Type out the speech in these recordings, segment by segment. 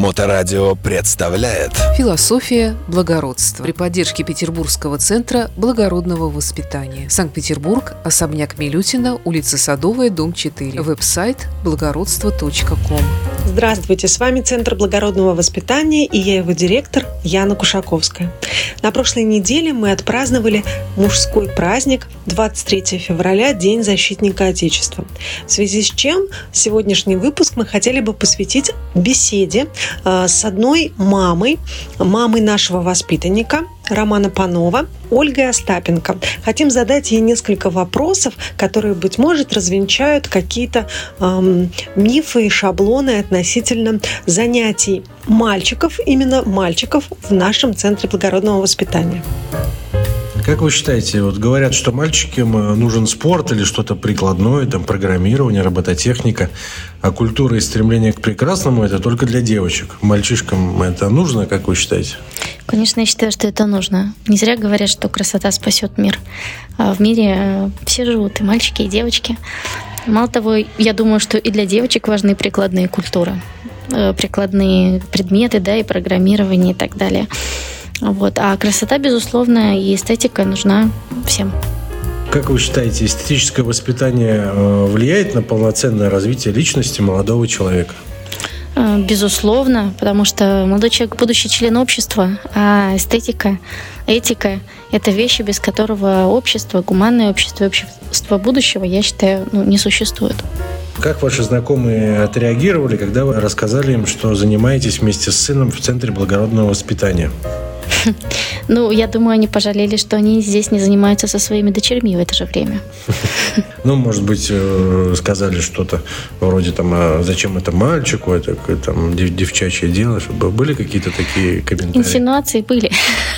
Моторадио представляет Философия благородства при поддержке Петербургского центра благородного воспитания. Санкт-Петербург, особняк Милютина, улица Садовая, дом 4. Веб-сайт благородство.ком. Здравствуйте, с вами Центр благородного воспитания и я его директор Яна Кушаковская. На прошлой неделе мы отпраздновали мужской праздник 23 февраля, День защитника Отечества. В связи с чем сегодняшний выпуск мы хотели бы посвятить беседе э, с одной мамой, мамой нашего воспитанника Романа Панова, Ольгой Остапенко. Хотим задать ей несколько вопросов, которые, быть может, развенчают какие-то эм, мифы и шаблоны относительно занятий мальчиков, именно мальчиков в нашем Центре благородного воспитания. Как вы считаете, вот говорят, что мальчикам нужен спорт или что-то прикладное, там программирование, робототехника, а культура и стремление к прекрасному это только для девочек. Мальчишкам это нужно, как вы считаете? Конечно, я считаю, что это нужно. Не зря говорят, что красота спасет мир. А в мире э, все живут, и мальчики, и девочки. Мало того, я думаю, что и для девочек важны прикладные культуры, э, прикладные предметы, да, и программирование и так далее. Вот. А красота, безусловно, и эстетика нужна всем. Как вы считаете, эстетическое воспитание э, влияет на полноценное развитие личности молодого человека? Э, безусловно, потому что молодой человек – будущий член общества, а эстетика, этика – это вещи, без которого общество, гуманное общество, общество будущего, я считаю, ну, не существует. Как ваши знакомые отреагировали, когда вы рассказали им, что занимаетесь вместе с сыном в Центре благородного воспитания? 哼 Ну, я думаю, они пожалели, что они здесь не занимаются со своими дочерьми в это же время. Ну, может быть, э, сказали что-то вроде там, а зачем это мальчику, это там девчачье дело, чтобы были какие-то такие комментарии? Инсинуации были.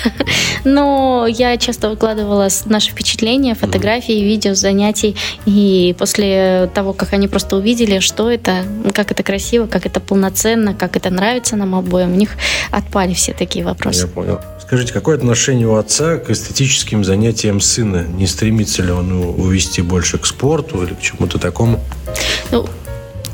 Но я часто выкладывала наши впечатления, фотографии, видео занятий, и после того, как они просто увидели, что это, как это красиво, как это полноценно, как это нравится нам обоим, у них отпали все такие вопросы. Я понял. Скажите, какое отношение у отца к эстетическим занятиям сына? Не стремится ли он увести больше к спорту или к чему-то такому? Ну,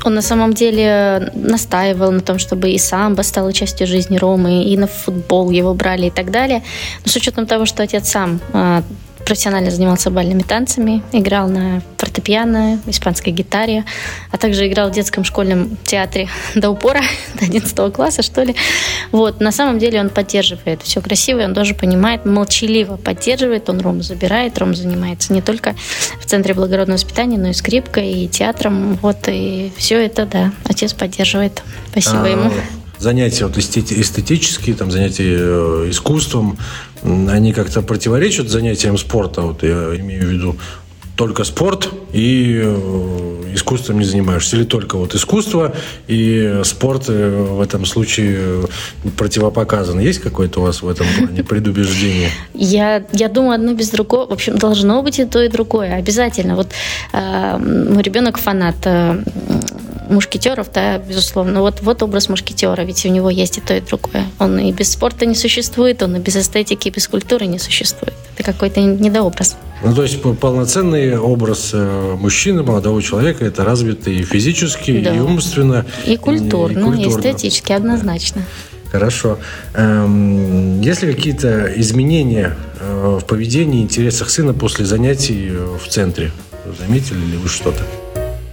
он на самом деле настаивал на том, чтобы и самбо стало частью жизни Ромы, и на футбол его брали и так далее. Но с учетом того, что отец сам а, профессионально занимался бальными танцами, играл на фортепиано, испанской гитаре, а также играл в детском школьном театре до упора, до 11 класса, что ли. Вот, на самом деле он поддерживает все красиво, он тоже понимает, молчаливо поддерживает, он Рому забирает, Ром занимается не только в Центре благородного воспитания, но и скрипкой, и театром, вот, и все это, да, отец поддерживает. Спасибо а, ему занятия вот эстетические, там занятия э, искусством, они как-то противоречат занятиям спорта, вот я имею в виду только спорт и э, искусством не занимаешься. Или только вот искусство и спорт э, в этом случае противопоказан. Есть какое-то у вас в этом плане предубеждение? Я, я думаю, одно без другого. В общем, должно быть и то, и другое. Обязательно. Вот э, мой ребенок фанат э, мушкетеров, да, безусловно. Вот, вот образ мушкетера, ведь у него есть и то, и другое. Он и без спорта не существует, он и без эстетики, и без культуры не существует. Это какой-то недообраз. Ну, то есть полноценный образ э, мужчины, молодого человека, это развитый и физически, да. и умственно. И культурно, и, культурно. и эстетически, однозначно. Хорошо. Эм, есть ли какие-то изменения э, в поведении и интересах сына после занятий в центре? Заметили ли вы что-то?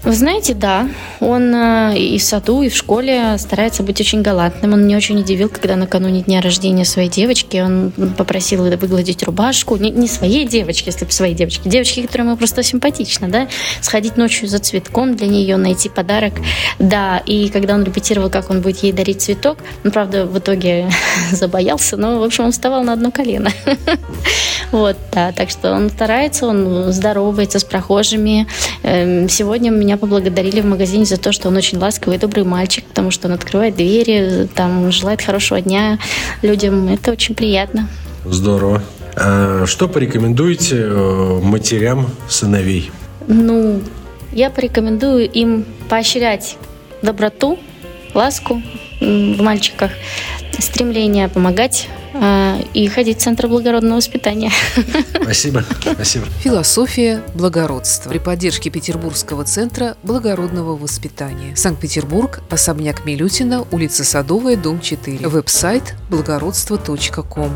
Вы знаете, да. Он э, и в саду, и в школе старается быть очень галантным. Он меня очень удивил, когда накануне дня рождения своей девочки он попросил выгладить рубашку. Не, не своей девочки, если бы своей девочки. Девочки, которая ему просто симпатична, да. Сходить ночью за цветком для нее, найти подарок. Да, и когда он репетировал, как он будет ей дарить цветок, он, правда, в итоге забоялся, но, в общем, он вставал на одно колено. Вот, да, так что он старается, он здоровается с прохожими. Эм, сегодня меня поблагодарили в магазине за то, что он очень ласковый и добрый мальчик, потому что он открывает двери, там желает хорошего дня людям. Это очень приятно. Здорово. А что порекомендуете э, матерям сыновей? Ну, я порекомендую им поощрять доброту, ласку в мальчиках, стремление помогать и ходить в Центр благородного воспитания. Спасибо. Спасибо. Философия благородства при поддержке Петербургского центра благородного воспитания. Санкт-Петербург, особняк Милютина, улица Садовая, дом 4. Веб-сайт благородство.ком.